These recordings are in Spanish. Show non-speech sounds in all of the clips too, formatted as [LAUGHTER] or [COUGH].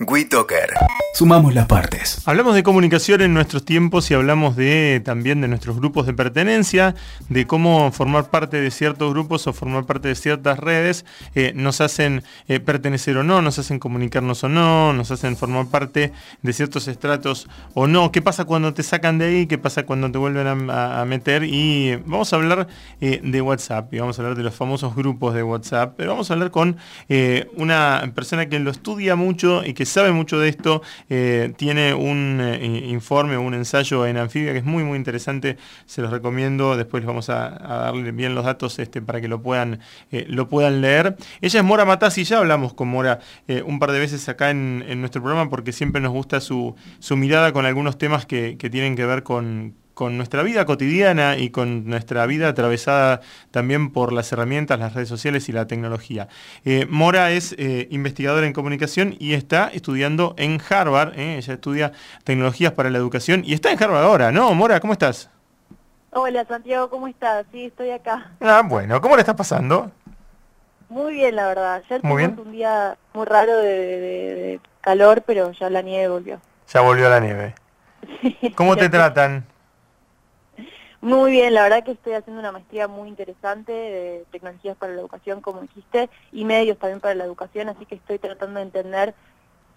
WeToker. Sumamos las partes. Hablamos de comunicación en nuestros tiempos y hablamos de también de nuestros grupos de pertenencia, de cómo formar parte de ciertos grupos o formar parte de ciertas redes eh, nos hacen eh, pertenecer o no, nos hacen comunicarnos o no, nos hacen formar parte de ciertos estratos o no. ¿Qué pasa cuando te sacan de ahí? ¿Qué pasa cuando te vuelven a, meter? Y vamos a hablar eh, de WhatsApp y vamos a hablar de los famosos grupos de WhatsApp, pero vamos a hablar con una persona que lo estudia mucho y que sabe mucho de esto, eh, tiene un eh, informe, un ensayo en Anfibia que es muy muy interesante, se los recomiendo, después vamos a, darle bien los datos este, para que lo puedan, eh, lo puedan leer. Ella es Mora Matasi, ya hablamos con Mora un par de veces acá en, nuestro programa porque siempre nos gusta su, mirada con algunos temas que tienen que ver con con nuestra vida cotidiana y con nuestra vida atravesada también por las herramientas, las redes sociales y la tecnología. Eh, Mora es eh, investigadora en comunicación y está estudiando en Harvard. Eh, ella estudia tecnologías para la educación y está en Harvard ahora, ¿no? Mora, ¿cómo estás? Hola Santiago, ¿cómo estás? Sí, estoy acá. Ah, bueno, ¿cómo le estás pasando? Muy bien, la verdad. Ya tuvimos un día muy raro de, calor, pero ya la nieve volvió. Ya volvió la nieve. [LAUGHS] ¿Cómo te tratan? Muy bien, la verdad que estoy haciendo una maestría muy interesante de tecnologías para la educación, como dijiste, y medios también para la educación, así que estoy tratando de entender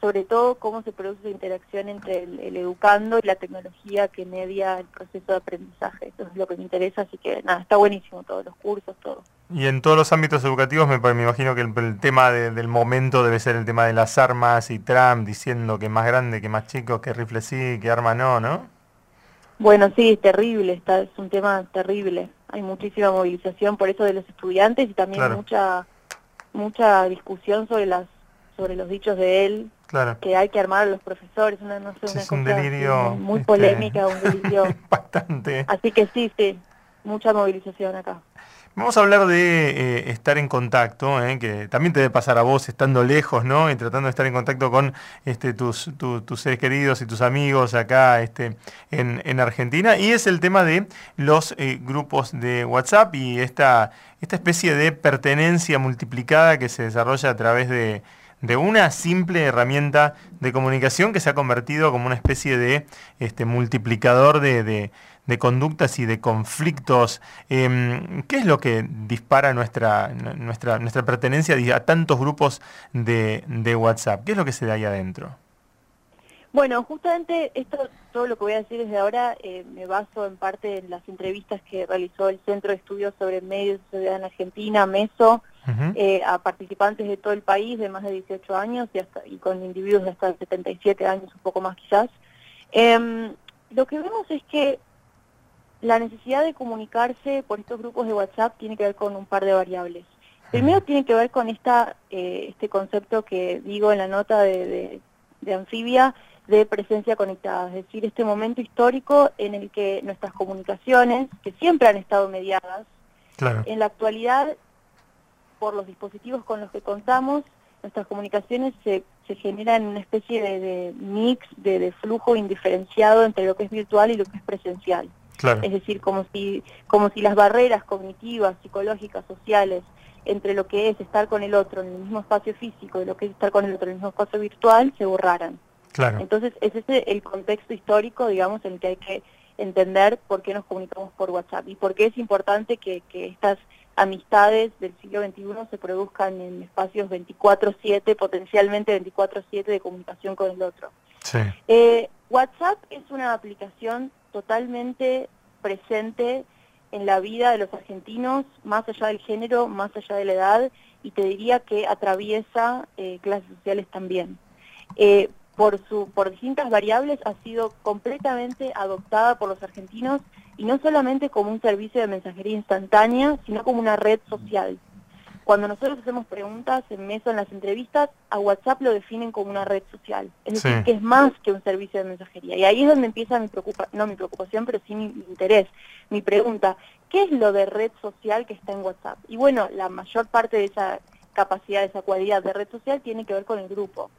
sobre todo cómo se produce la interacción entre el, educando y la tecnología que media el proceso de aprendizaje. Eso es lo que me interesa, así que nada, está buenísimo todos los cursos, todo. Y en todos los ámbitos educativos me, imagino que el, tema del momento debe ser el tema de las armas y Trump diciendo que más grande, que más chico, que rifle sí, que arma no, ¿no? Bueno, sí, es terrible, está, es un tema terrible. Hay muchísima movilización por eso de los estudiantes y también mucha mucha discusión sobre las sobre los dichos de él, que hay que armar a los profesores, una, no sé, una es un delirio muy este, polémica, un delirio. [LAUGHS] Bastante. Así que sí, sí, mucha movilización acá. Vamos a hablar de eh, estar en contacto, eh, que también te debe pasar a vos estando lejos, ¿no? Y tratando de estar en contacto con este, tus, seres queridos y tus amigos acá este, en, Argentina. Y es el tema de los eh, grupos de WhatsApp y esta, especie de pertenencia multiplicada que se desarrolla a través de, una simple herramienta de comunicación que se ha convertido como una especie de este, multiplicador de conductas y de conflictos. Em, ¿Qué es lo que dispara nuestra, nuestra, nuestra pertenencia a tantos grupos de, de WhatsApp? ¿Qué es lo que se da ahí adentro? Bueno, justamente esto, todo lo que voy a decir desde ahora, eh, me baso en parte en las entrevistas que realizó el Centro de Estudios sobre Medios de Sociedad en Argentina, MESO, eh, a participantes de todo el país de más de 18 años y, hasta, y con individuos de hasta 77 años, un poco más quizás. Em, lo que vemos es que la necesidad de comunicarse por estos grupos de WhatsApp tiene que ver con un par de variables. Primero tiene que ver con esta, eh, este concepto que digo en la nota de, Anfibia de presencia conectada, es decir, este momento histórico en el que nuestras comunicaciones, que siempre han estado mediadas, en la actualidad, por los dispositivos con los que contamos, nuestras comunicaciones se, se generan una especie de, mix, de flujo indiferenciado entre lo que es virtual y lo que es presencial. Es decir, como si, como si las barreras cognitivas, psicológicas, sociales, entre lo que es estar con el otro en el mismo espacio físico y lo que es estar con el otro en el mismo espacio virtual, se borraran. Claro. Entonces, ese es el contexto histórico, digamos, en el que hay que entender por qué nos comunicamos por WhatsApp y por qué es importante que, estas amistades del siglo XXI se produzcan en espacios 24-7, potencialmente 24-7 de comunicación con el otro. Sí. Eh, WhatsApp es una aplicación totalmente presente en la vida de los argentinos, más allá del género, más allá de la edad, y te diría que atraviesa eh, clases sociales también. Eh, por, su, por distintas variables ha sido completamente adoptada por los argentinos y no solamente como un servicio de mensajería instantánea, sino como una red social. Cuando nosotros hacemos preguntas en Meso, en las entrevistas, a WhatsApp lo definen como una red social. Es decir, que es más que un servicio de mensajería. Y ahí es donde empieza mi preocupación, no mi preocupación, pero sí mi, interés, mi pregunta. ¿Qué es lo de red social que está en WhatsApp? Y bueno, la mayor parte de esa capacidad, de esa cualidad de red social tiene que ver con el grupo.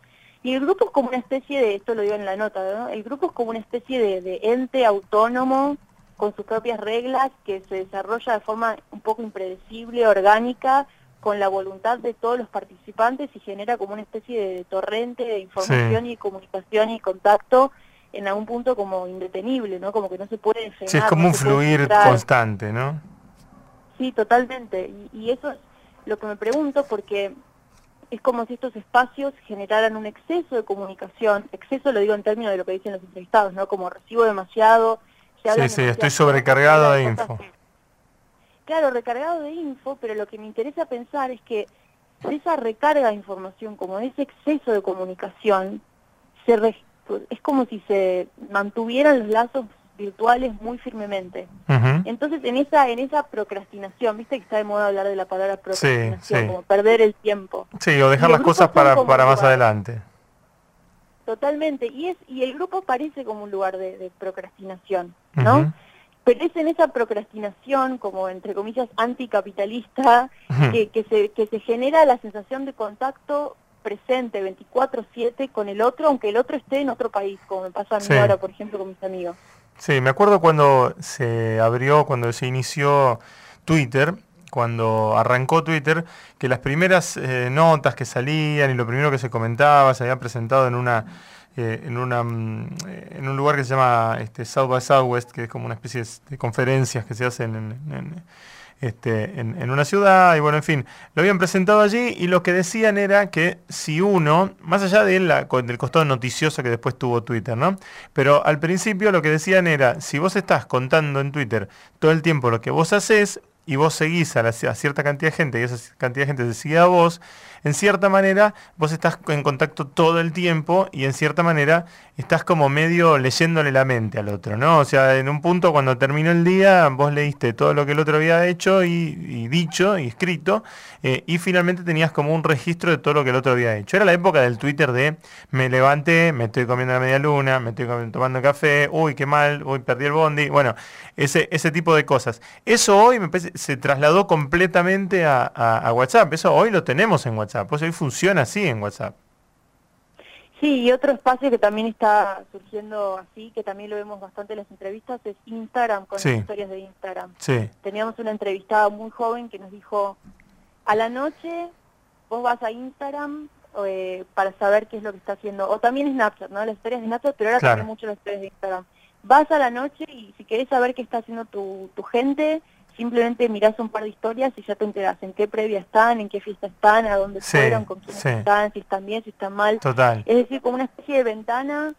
Y el grupo es como una especie de, esto lo digo en la nota, ¿no? el grupo es como una especie de, de ente autónomo con sus propias reglas que se desarrolla de forma un poco impredecible, orgánica, con la voluntad de todos los participantes y genera como una especie de torrente de información y comunicación y contacto en algún punto como indetenible, ¿no? Como que no se puede frenar. Sí, es como un fluir constante, ¿no? Sí, totalmente. Y, eso es lo que me pregunto porque es como si estos espacios generaran un exceso de comunicación, exceso lo digo en términos de lo que dicen los entrevistados, ¿no? Como recibo demasiado, Sí, sí, estoy sobrecargado de info. Claro, recargado de info, pero lo que me interesa pensar es que esa recarga de información, como ese exceso de comunicación, se es como si se mantuvieran los lazos virtuales muy firmemente. Entonces, en esa en esa procrastinación, viste que está de moda hablar de la palabra procrastinación, como perder el tiempo. Sí, o dejar las cosas para, para más adelante. Totalmente, y es y el grupo parece como un lugar de, procrastinación, ¿no? Pero es en esa procrastinación, como entre comillas, anticapitalista, que, que, se, que se genera la sensación de contacto presente 24/7 con el otro, aunque el otro esté en otro país, como me pasa a mí ahora, por ejemplo, con mis amigos. Sí, me acuerdo cuando se abrió, cuando se inició Twitter, cuando arrancó Twitter, que las primeras eh, notas que salían y lo primero que se comentaba se había presentado en una eh, en, una, mm, en un lugar que se llama este, South by Southwest, que es como una especie de conferencias que se hacen en este, en, una ciudad y bueno, en fin, lo habían presentado allí y lo que decían era que si uno, más allá de del costado noticioso que después tuvo Twitter, ¿no? Pero al principio lo que decían era, si vos estás contando en Twitter todo el tiempo lo que vos haces y vos seguís a, a cierta cantidad de gente y esa cantidad de gente te sigue a vos, en cierta manera vos estás en contacto todo el tiempo y en cierta manera estás como medio leyéndole la mente al otro, ¿no? O sea, en un punto cuando terminó el día vos leíste todo lo que el otro había hecho y, dicho y escrito eh, y finalmente tenías como un registro de todo lo que el otro había hecho. Era la época del Twitter de me levanté, me estoy comiendo la media luna, me estoy tomando café, uy, qué mal, uy, perdí el bondi, bueno, ese, ese tipo de cosas. Eso hoy me se trasladó completamente a WhatsApp, eso hoy lo tenemos en WhatsApp. Pues hoy funciona así en WhatsApp. Sí, y otro espacio que también está surgiendo así, que también lo vemos bastante en las entrevistas, es Instagram, con las historias de Instagram. Sí. Teníamos una entrevistada muy joven que nos dijo, a la noche vos vas a Instagram eh, para saber qué es lo que está haciendo, o también Snapchat, ¿no? Las historias de Snapchat, pero ahora también mucho las historias de Instagram. Vas a la noche y si querés saber qué está haciendo tu, tu gente, simplemente mirás un par de historias y ya te enteras en qué previa están, en qué fiesta están, a dónde fueron, con quiénes están, si están bien, si están mal. Total. Es decir, como una especie de ventana,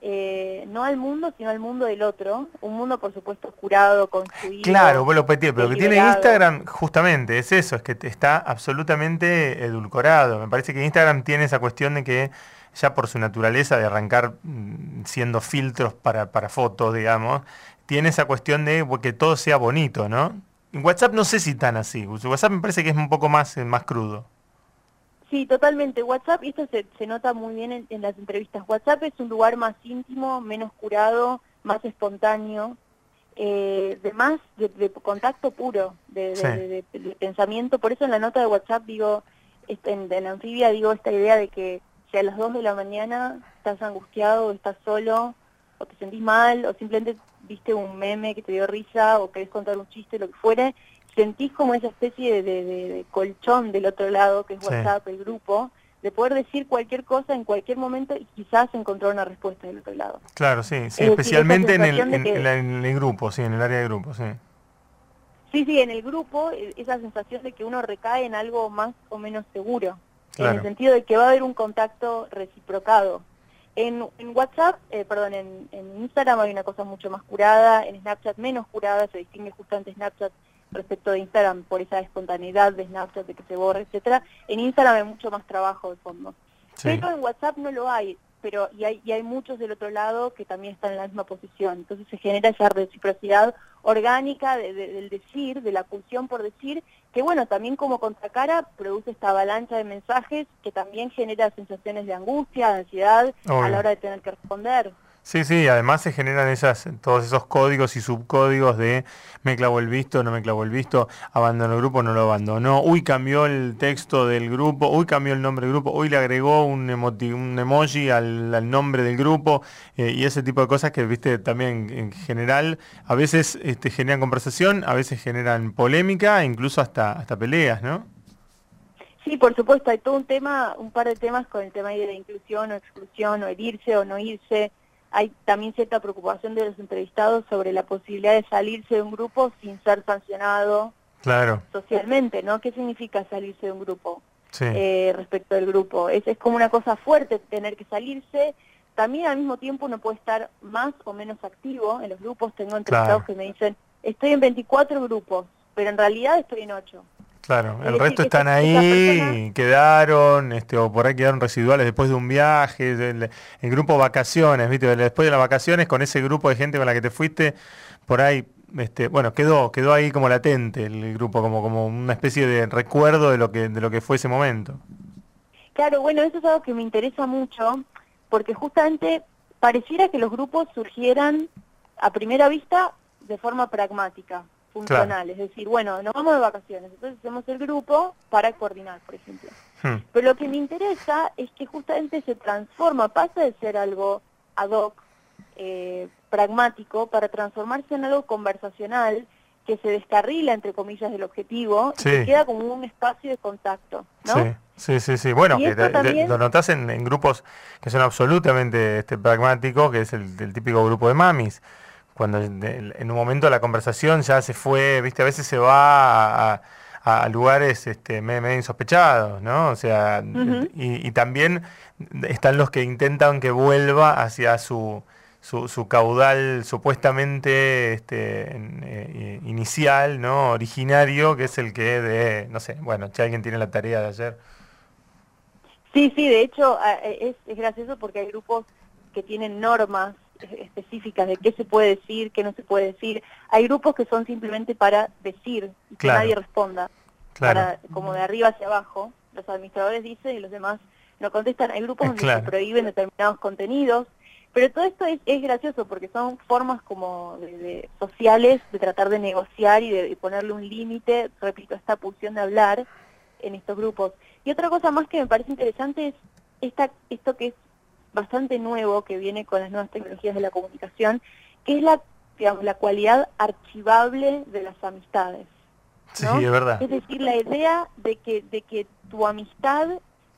eh, no al mundo, sino al mundo del otro. Un mundo, por supuesto, curado, construido. Claro, vos lo pero lo que tiene Instagram justamente es eso, es que está absolutamente edulcorado. Me parece que Instagram tiene esa cuestión de que ya por su naturaleza de arrancar mm, siendo filtros para, para fotos, digamos, tiene esa cuestión de que todo sea bonito, ¿no? En WhatsApp no sé si tan así. WhatsApp me parece que es un poco más, eh, más crudo. Sí, totalmente. WhatsApp, y esto se, nota muy bien en, las entrevistas, WhatsApp es un lugar más íntimo, menos curado, más espontáneo, eh, de más, de, contacto puro, de, pensamiento. Por eso en la nota de WhatsApp digo, en, en Anfibia digo esta idea de que si a las 2 de la mañana estás angustiado, estás solo, o te sentís mal, o simplemente viste un meme que te dio risa, o querés contar un chiste, lo que fuere, sentís como esa especie de, colchón del otro lado, que es WhatsApp, el grupo, de poder decir cualquier cosa en cualquier momento y quizás encontrar una respuesta del otro lado. Claro, sí, sí especialmente en el, en, el grupo, sí, en el área de grupo, sí. Sí, sí, en el grupo, e, esa sensación de que uno recae en algo más o menos seguro, en el sentido de que va a haber un contacto reciprocado. En, WhatsApp, eh, perdón, en, Instagram hay una cosa mucho más curada, en Snapchat menos curada, se distingue justamente Snapchat respecto de Instagram por esa espontaneidad de Snapchat, de que se borre, etcétera. En Instagram hay mucho más trabajo de fondo. Pero en WhatsApp no lo hay, pero y hay, y hay muchos del otro lado que también están en la misma posición. Entonces se genera esa reciprocidad orgánica del decir, de la pulsión por decir, que bueno, también como contracara produce esta avalancha de mensajes que también genera sensaciones de angustia, de ansiedad a la hora de tener que responder. Sí, sí, además se generan esas, todos esos códigos y subcódigos de me clavo el visto, no me clavo el visto, abandono el grupo, no lo abandonó, uy, cambió el texto del grupo, uy, cambió el nombre del grupo, uy, le agregó un, un emoji al, nombre del grupo eh, y ese tipo de cosas que, viste, también en general a veces este, generan conversación, a veces generan polémica, incluso hasta, hasta peleas, ¿no? Sí, por supuesto, hay todo un tema, un par de temas con el tema de la inclusión o exclusión, o el irse o no irse. Hay también cierta preocupación de los entrevistados sobre la posibilidad de salirse de un grupo sin ser sancionado claro. socialmente, ¿no? ¿Qué significa salirse de un grupo Sí. eh, respecto del grupo? Es, es como una cosa fuerte tener que salirse. También al mismo tiempo uno puede estar más o menos activo en los grupos. Tengo entrevistados Claro. que me dicen, estoy en 24 grupos, pero en realidad estoy en 8. Claro, el resto están ahí, quedaron, este, o por ahí quedaron residuales después de un viaje, del- el grupo vacaciones, ¿viste? Después de las vacaciones, con ese grupo de gente con la que te fuiste, por ahí, este, bueno, quedó, quedó ahí como latente el grupo, como, como una especie de recuerdo de lo que, de lo que fue ese momento. Claro, bueno, eso es algo que me interesa mucho, porque justamente pareciera que los grupos surgieran a primera vista de forma pragmática, funcional, es decir, bueno, nos vamos de vacaciones, entonces hacemos el grupo para coordinar, por ejemplo. Hmm, Pero lo que me interesa es que justamente se transforma, pasa de ser algo ad hoc, eh, pragmático, para transformarse en algo conversacional que se descarrila, entre comillas, del objetivo y que queda como un espacio de contacto, ¿no? Sí, sí, sí, sí. Bueno, que te- también- lo notás en, en grupos que son absolutamente este, pragmáticos, que es el, el típico grupo de mamis. Cuando en, un momento la conversación ya se fue, viste, a veces se va a, a- a lugares este, me- medio insospechados, ¿no? O sea, y, y también están los que intentan que vuelva hacia su, su, su caudal supuestamente este, eh, inicial, ¿no? Originario, que es el que de, no sé, bueno, si alguien tiene la tarea de ayer. Sí, sí, de hecho es, es gracioso porque hay grupos que tienen normas específicas de qué se puede decir, qué no se puede decir. Hay grupos que son simplemente para decir y que nadie responda, Claro. para, como de arriba hacia abajo. Los administradores dicen y los demás no contestan. Hay grupos donde Claro. se prohíben determinados contenidos. Pero todo esto es, es gracioso porque son formas como de, de- sociales de tratar de negociar y de, de ponerle un límite, repito, a esta pulsión de hablar en estos grupos. Y otra cosa más que me parece interesante es esta, esto que es bastante nuevo, que viene con las nuevas tecnologías de la comunicación, que es la, digamos, la cualidad archivable de las amistades. Sí, es verdad. Es decir, la idea de que, de que tu amistad,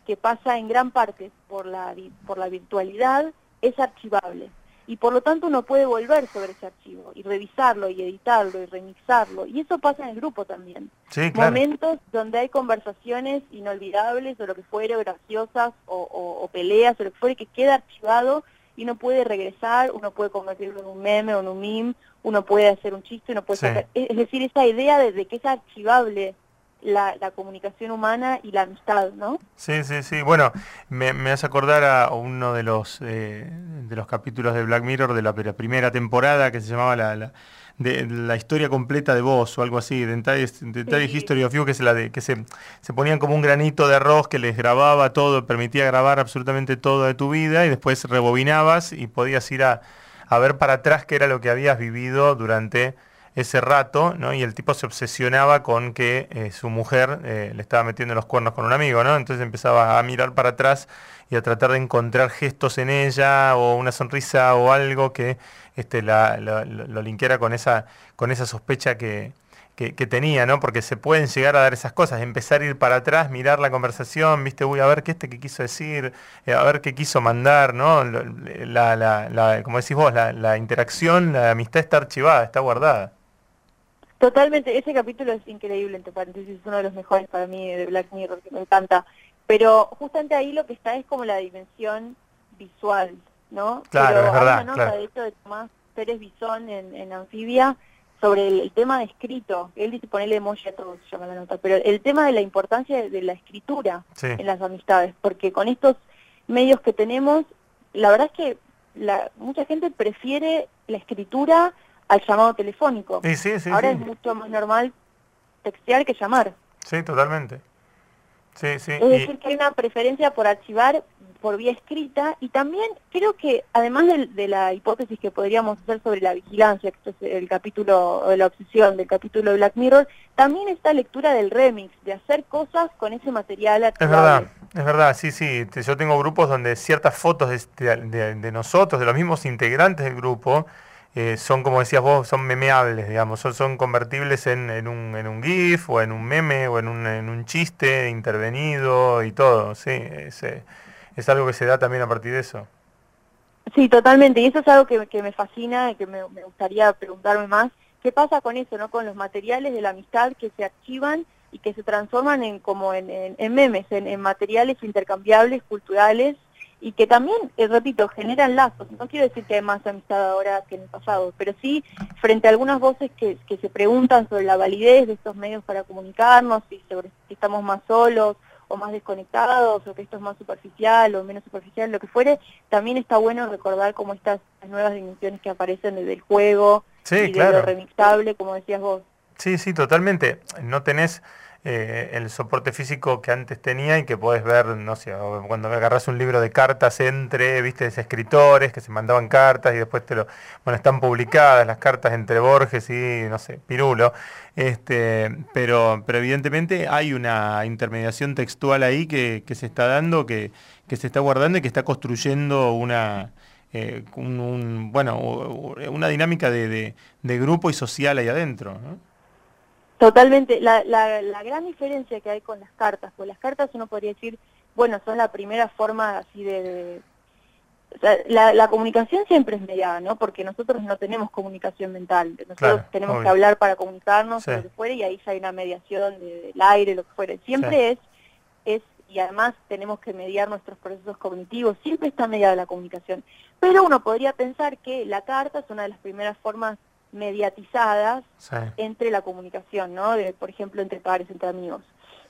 que pasa en gran parte por la, por la virtualidad, es archivable. Y por lo tanto uno puede volver sobre ese archivo y revisarlo y editarlo y remixarlo. Y eso pasa en el grupo también Sí, claro. momentos donde hay conversaciones inolvidables o lo que fuere, graciosas o, o- o peleas o lo que fuere, que queda archivado y uno puede regresar, uno puede convertirlo en un meme o en un meme, uno puede hacer un chiste, uno puede Sí. sacar... Es es decir, esa idea de, de que es archivable la, la comunicación humana y la amistad, ¿no? Sí, sí, sí. Bueno, me, me hace acordar a uno de los eh, de los capítulos de Black Mirror de la, de la primera temporada que se llamaba la, la- de, la historia completa de vos o algo así, The Entire, Sí. History of You, que es la de que se, se ponían como un granito de arroz que les grababa todo, permitía grabar absolutamente todo de tu vida y después rebobinabas y podías ir a, a ver para atrás qué era lo que habías vivido durante ese rato, ¿no? Y el tipo se obsesionaba con que eh, su mujer eh, le estaba metiendo los cuernos con un amigo, ¿no? Entonces empezaba a mirar para atrás y a tratar de encontrar gestos en ella o una sonrisa o algo que este, lo, lo linkeara con esa, con esa sospecha que, que, tenía, ¿no? Porque se pueden llegar a dar esas cosas, empezar a ir para atrás, mirar la conversación, viste, uy, a ver qué este que quiso decir, eh, a ver qué quiso mandar, ¿no? La, la, como decís vos, la interacción, la amistad está archivada, está guardada. Totalmente, ese capítulo es increíble, entre paréntesis, es uno de los mejores para mí de Black Mirror, que me encanta. Pero justamente ahí lo que está es como la dimensión visual, ¿no? Claro, Pero es hay una nota, claro. de hecho, de Tomás Pérez Bisón en, en Anfibia sobre el, el tema de escrito. Él dice ponerle emoji a todo, se llama la nota. Pero el tema de la importancia de, de la escritura Sí. en las amistades, porque con estos medios que tenemos, la verdad es que la, mucha gente prefiere la escritura al llamado telefónico. Y sí, sí, Ahora sí. es mucho más normal textear que llamar. Sí, totalmente. Sí, sí. Es y- decir, que hay una preferencia por archivar por vía escrita y también creo que además de, la hipótesis que podríamos hacer sobre la vigilancia, que esto es el capítulo la obsesión del capítulo de Black Mirror, también esta lectura del remix, de hacer cosas con ese material Es archivable. verdad, es verdad, sí, sí. Yo tengo grupos donde ciertas fotos de- de nosotros, de los mismos integrantes del grupo, eh, son, como decías vos, son memeables, digamos, son, son convertibles en, en, un, en un GIF o en un meme o en un, en un chiste intervenido y todo, sí, es, eh, es algo que se da también a partir de eso. Sí, totalmente, y eso es algo que, que me fascina y que me, gustaría preguntarme más, ¿qué pasa con eso, no con los materiales de la amistad que se archivan y que se transforman en como en, en, memes, en materiales intercambiables, culturales, y que también, eh, repito, generan lazos. No quiero decir que hay más amistad ahora que en el pasado, pero sí frente a algunas voces que, que se preguntan sobre la validez de estos medios para comunicarnos y sobre si estamos más solos o más desconectados o que esto es más superficial o menos superficial, lo que fuere, también está bueno recordar cómo estas nuevas dimensiones que aparecen desde el juego y de lo remixable, como decías vos. Sí, sí, totalmente. No tenés eh, el soporte físico que antes tenía y que podés ver, no sé, cuando agarras un libro de cartas entre, viste, escritores que se mandaban cartas y después te lo, bueno, están publicadas las cartas entre Borges y, no sé, Pirulo, este, pero, pero evidentemente hay una intermediación textual ahí que, se está dando, que, que se está guardando y que está construyendo una... Eh, bueno, una dinámica de, de, grupo y social ahí adentro. Totalmente. La, la, la, gran diferencia que hay con las cartas, pues las cartas uno podría decir, bueno, son la primera forma así de... la, la, comunicación siempre es mediada, ¿no? Porque nosotros no tenemos comunicación mental. Nosotros tenemos que hablar para comunicarnos, lo que fuere, y ahí ya hay una mediación del aire, lo que fuere. Siempre es, es, y además tenemos que mediar nuestros procesos cognitivos, siempre está mediada la comunicación. Pero uno podría pensar que la carta es una de las primeras formas mediatizadas entre la comunicación, ¿no? De, por ejemplo, entre pares, entre amigos.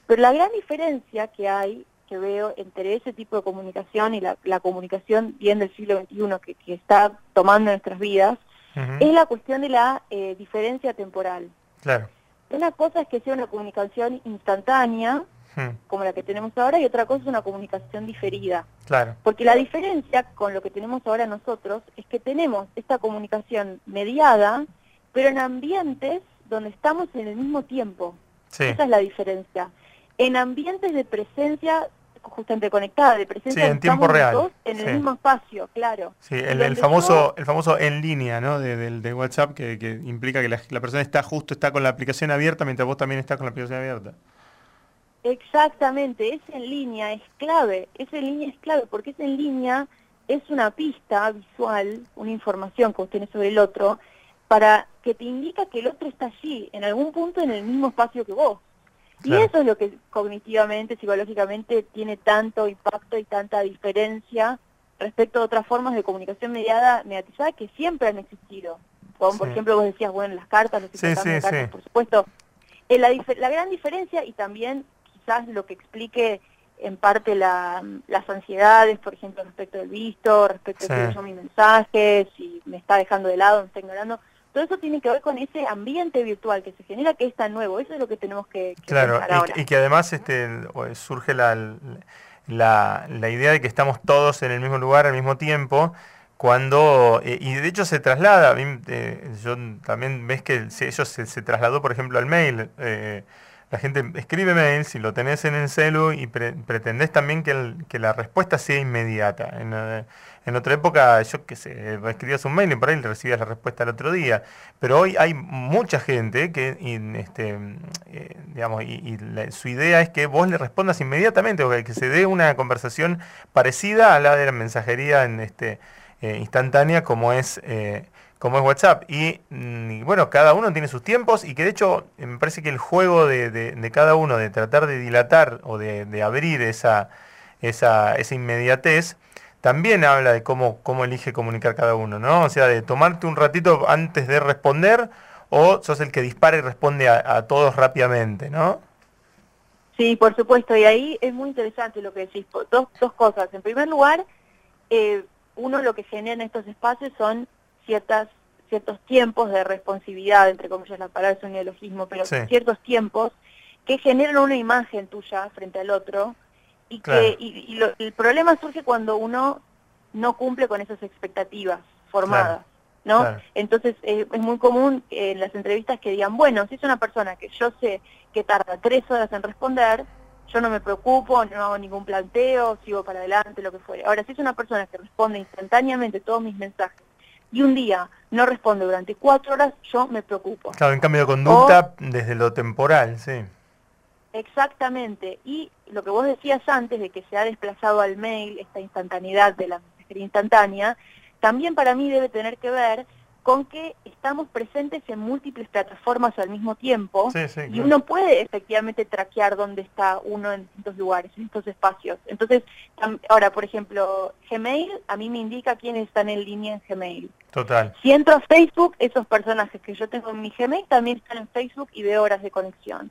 Pero la gran diferencia que hay, que veo entre ese tipo de comunicación y la, comunicación bien del siglo XXI que, está tomando nuestras vidas, es la cuestión de la eh, diferencia temporal. Claro. Una cosa es que sea una comunicación instantánea, como la que tenemos ahora, y otra cosa es una comunicación diferida. Claro. Porque la diferencia con lo que tenemos ahora nosotros es que tenemos esta comunicación mediada, pero en ambientes donde estamos en el mismo tiempo. Esa es la diferencia. En ambientes de presencia justamente conectada, de presencia en tiempo real. en el mismo espacio, claro. Sí, el, famoso el famoso en línea, ¿no? De, WhatsApp que, que, implica que la, la, persona está justo está con la aplicación abierta mientras vos también estás con la aplicación abierta. Exactamente, es en línea, es clave, es en línea es clave, porque es en línea, es una pista visual, una información que obtienes sobre el otro, para que te indica que el otro está allí, en algún punto en el mismo espacio que vos. Y eso es lo que cognitivamente, psicológicamente, tiene tanto impacto y tanta diferencia respecto a otras formas de comunicación mediada, mediatizada que siempre han existido. Como, Por ejemplo, vos decías, bueno, las cartas, los sí, cartas, por supuesto. Eh, la, la gran diferencia, y también quizás lo que explique en parte la, las ansiedades, por ejemplo, respecto del visto, respecto de si yo mis mensajes, si me está dejando de lado, me está ignorando. Todo eso tiene que ver con ese ambiente virtual que se genera que es tan nuevo. Eso es lo que tenemos que, claro, y, que además este, surge la, la, la, idea de que estamos todos en el mismo lugar al mismo tiempo cuando, eh, y de hecho se traslada, eh, yo también ves que ellos se, se, trasladó, por ejemplo, al mail. Eh, la gente escribe mail, si lo tenés en el celu y pretendés también que, la respuesta sea inmediata. Eh, en, otra época, yo qué sé, escribías un mail y por ahí recibías la respuesta el otro día. Pero hoy hay mucha gente que, y, este, eh, digamos, y, su idea es que vos le respondas inmediatamente, o que se dé una conversación parecida a la de la mensajería en este, eh, instantánea como es como es WhatsApp. Mm, y, bueno, cada uno tiene sus tiempos y que de hecho me parece que el juego de, cada uno de tratar de dilatar o de, abrir esa, esa, esa, inmediatez también habla de cómo, cómo elige comunicar cada uno, ¿no? O sea, de tomarte un ratito antes de responder o sos el que dispara y responde a, todos rápidamente, ¿no? Sí, por supuesto, y ahí es muy interesante lo que decís. Dos, dos cosas. En primer lugar, eh, uno lo que genera en estos espacios son ciertas ciertos tiempos de responsividad, entre comillas la palabra es un neologismo, pero ciertos tiempos que generan una imagen tuya frente al otro y que y, el problema surge cuando uno no cumple con esas expectativas formadas, ¿no? Entonces eh, es muy común en las entrevistas que digan, bueno, si es una persona que yo sé que tarda tres horas en responder, yo no me preocupo, no hago ningún planteo, sigo para adelante, lo que fuere. Ahora, si es una persona que responde instantáneamente todos mis mensajes y un día no responde durante cuatro horas, yo me preocupo. Claro, en cambio de conducta desde lo temporal, sí. Exactamente. Y lo que vos decías antes de que se ha desplazado al mail, esta instantaneidad de la mensajería instantánea, también para mí debe tener que ver con que estamos presentes en múltiples plataformas al mismo tiempo y uno puede efectivamente traquear dónde está uno en distintos lugares, en estos espacios. Entonces, ahora, por ejemplo, Gmail a mí me indica quiénes están en línea en Gmail. Total. Si entro a Facebook, esos personajes que yo tengo en mi Gmail también están en Facebook y veo horas de conexión.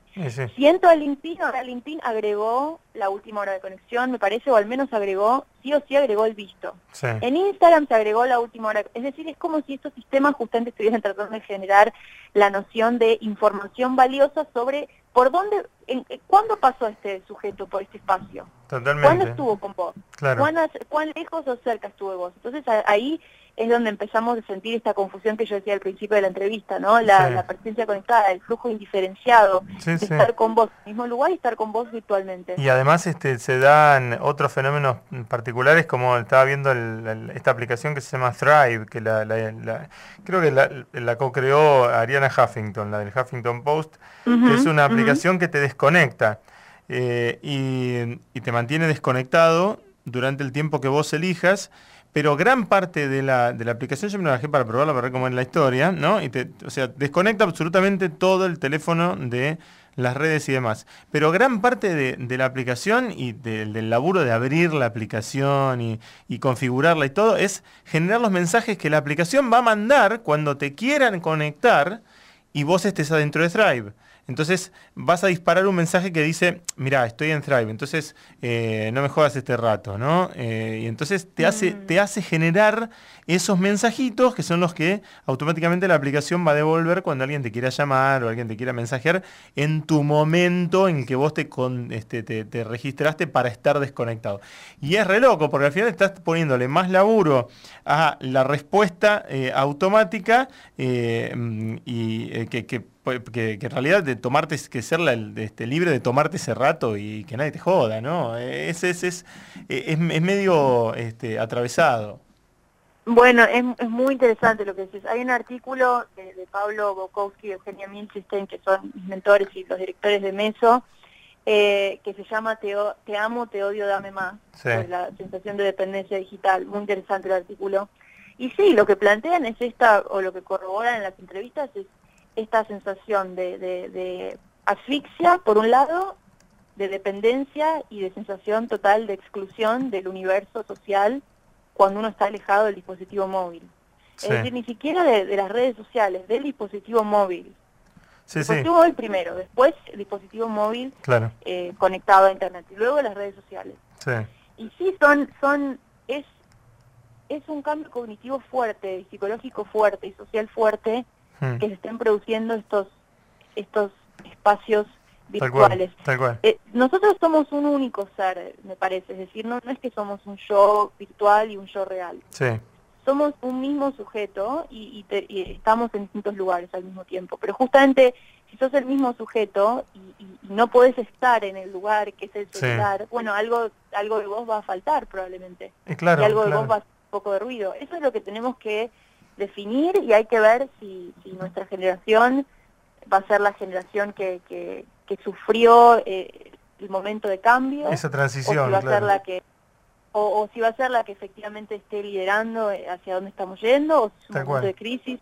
Si entro a LinkedIn, ahora LinkedIn agregó la última hora de conexión, me parece, o al menos agregó, sí o sí agregó el visto. En Instagram se agregó la última hora. Es decir, es como si estos sistemas justamente estuvieran tratando de generar la noción de información valiosa sobre por dónde, en, cuándo pasó este sujeto por este espacio. Totalmente. ¿Cuándo estuvo con vos? ¿Cuán, ¿Cuán lejos o cerca estuvo vos? Entonces ahí es donde empezamos a sentir esta confusión que yo decía al principio de la entrevista, ¿no? La, presencia conectada, el flujo indiferenciado, de estar con vos en el mismo lugar y estar con vos virtualmente. Y además este, se dan otros fenómenos particulares, como estaba viendo esta aplicación que se llama Thrive, que la, creo que la, co-creó Ariana Huffington, la del Huffington Post, que es una aplicación que te desconecta eh, y, y te mantiene desconectado durante el tiempo que vos elijas pero gran parte de la, de la aplicación yo me la bajé para probarla, para ver cómo es la historia, ¿no? Y o sea, desconecta absolutamente todo el teléfono de las redes y demás. Pero gran parte de, la aplicación y del laburo de abrir la aplicación y, configurarla y todo es generar los mensajes que la aplicación va a mandar cuando te quieran conectar y vos estés adentro de Thrive. Entonces vas a disparar un mensaje que dice, mira, estoy en Thrive, entonces eh, no me jodas este rato, ¿no? Eh, y entonces te hace, mm. te hace generar esos mensajitos que son los que automáticamente la aplicación va a devolver cuando alguien te quiera llamar o alguien te quiera mensajear en tu momento en que vos te, este, te, registraste para estar desconectado. Y es re loco, porque al final estás poniéndole más laburo a la respuesta eh, automática mm, y que, que pues, que, en realidad de tomarte, que ser este, libre de tomarte ese rato y que nadie te joda, ¿no? Es, es, es, es, medio este, atravesado. Bueno, es, muy interesante lo que dices. Hay un artículo de, Pablo Bokowski y Eugenia Milchestein, que son mis mentores y los directores de MESO, eh, que se llama te, te, amo, te odio, dame más, la sensación de dependencia digital. Muy interesante el artículo. Y sí, lo que plantean es esta, o lo que corroboran en las entrevistas es esta sensación de, asfixia, por un lado, de dependencia y de sensación total de exclusión del universo social cuando uno está alejado del dispositivo móvil. Es decir, ni siquiera de, las redes sociales, del dispositivo móvil. Sí, dispositivo móvil primero, después el dispositivo móvil eh, conectado a internet y luego las redes sociales. Y sí, son, son, es, es un cambio cognitivo fuerte, psicológico fuerte y social fuerte Hmm. que se estén produciendo estos, estos espacios virtuales. Eh, nosotros somos un único ser, me parece, es decir, no, no es que somos un yo virtual y un yo real. Somos un mismo sujeto y, estamos en distintos lugares al mismo tiempo. Pero justamente si sos el mismo sujeto y, no podés estar en el lugar que es el celular, bueno, algo algo de vos va a faltar probablemente. y algo de vos va a un poco de ruido. Eso es lo que tenemos que definir y hay que ver si, nuestra generación va a ser la generación que, que, sufrió eh, el momento de cambio. Esa transición, o si va a ser la que o, si va a ser la que efectivamente esté liderando eh, hacia dónde estamos yendo, o si es un momento de crisis.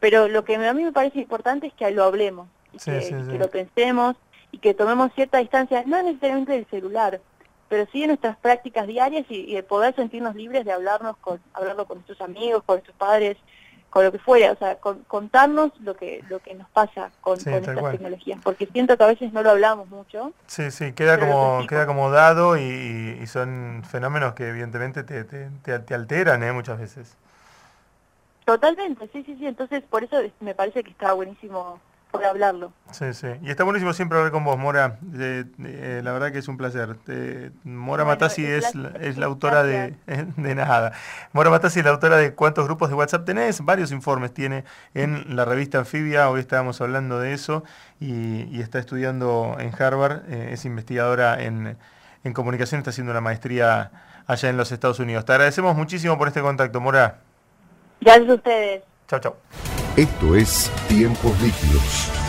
Pero lo que a mí me parece importante es que lo hablemos, y que, lo pensemos, y que tomemos cierta distancia, no necesariamente del celular, pero sí de nuestras prácticas diarias y, de poder sentirnos libres de hablarnos con, hablarlo con nuestros amigos, con nuestros padres, con lo que fuera, o sea, contarnos lo que lo que nos pasa con, estas tecnologías, porque siento que a veces no lo hablamos mucho. Sí, sí, queda como queda como dado y, son fenómenos que evidentemente te, te, te, alteran ¿eh? muchas veces. Totalmente, sí, sí, sí, entonces por eso me parece que está buenísimo por hablarlo. Sí, sí. Y está buenísimo siempre hablar con vos, Mora. la verdad que es un placer. Mora Matassi es, la, es la autora de, [LAUGHS] de nada. Mora Matassi es la autora de cuántos grupos de WhatsApp tenés. Varios informes tiene en la revista Anfibia. Hoy estábamos hablando de eso. Y, está estudiando en Harvard. Eh, es investigadora en, en comunicación. Está haciendo una maestría allá en los Estados Unidos. Te agradecemos muchísimo por este contacto, Mora. Gracias a ustedes. Chao, chao. Esto es Tiempos Líquidos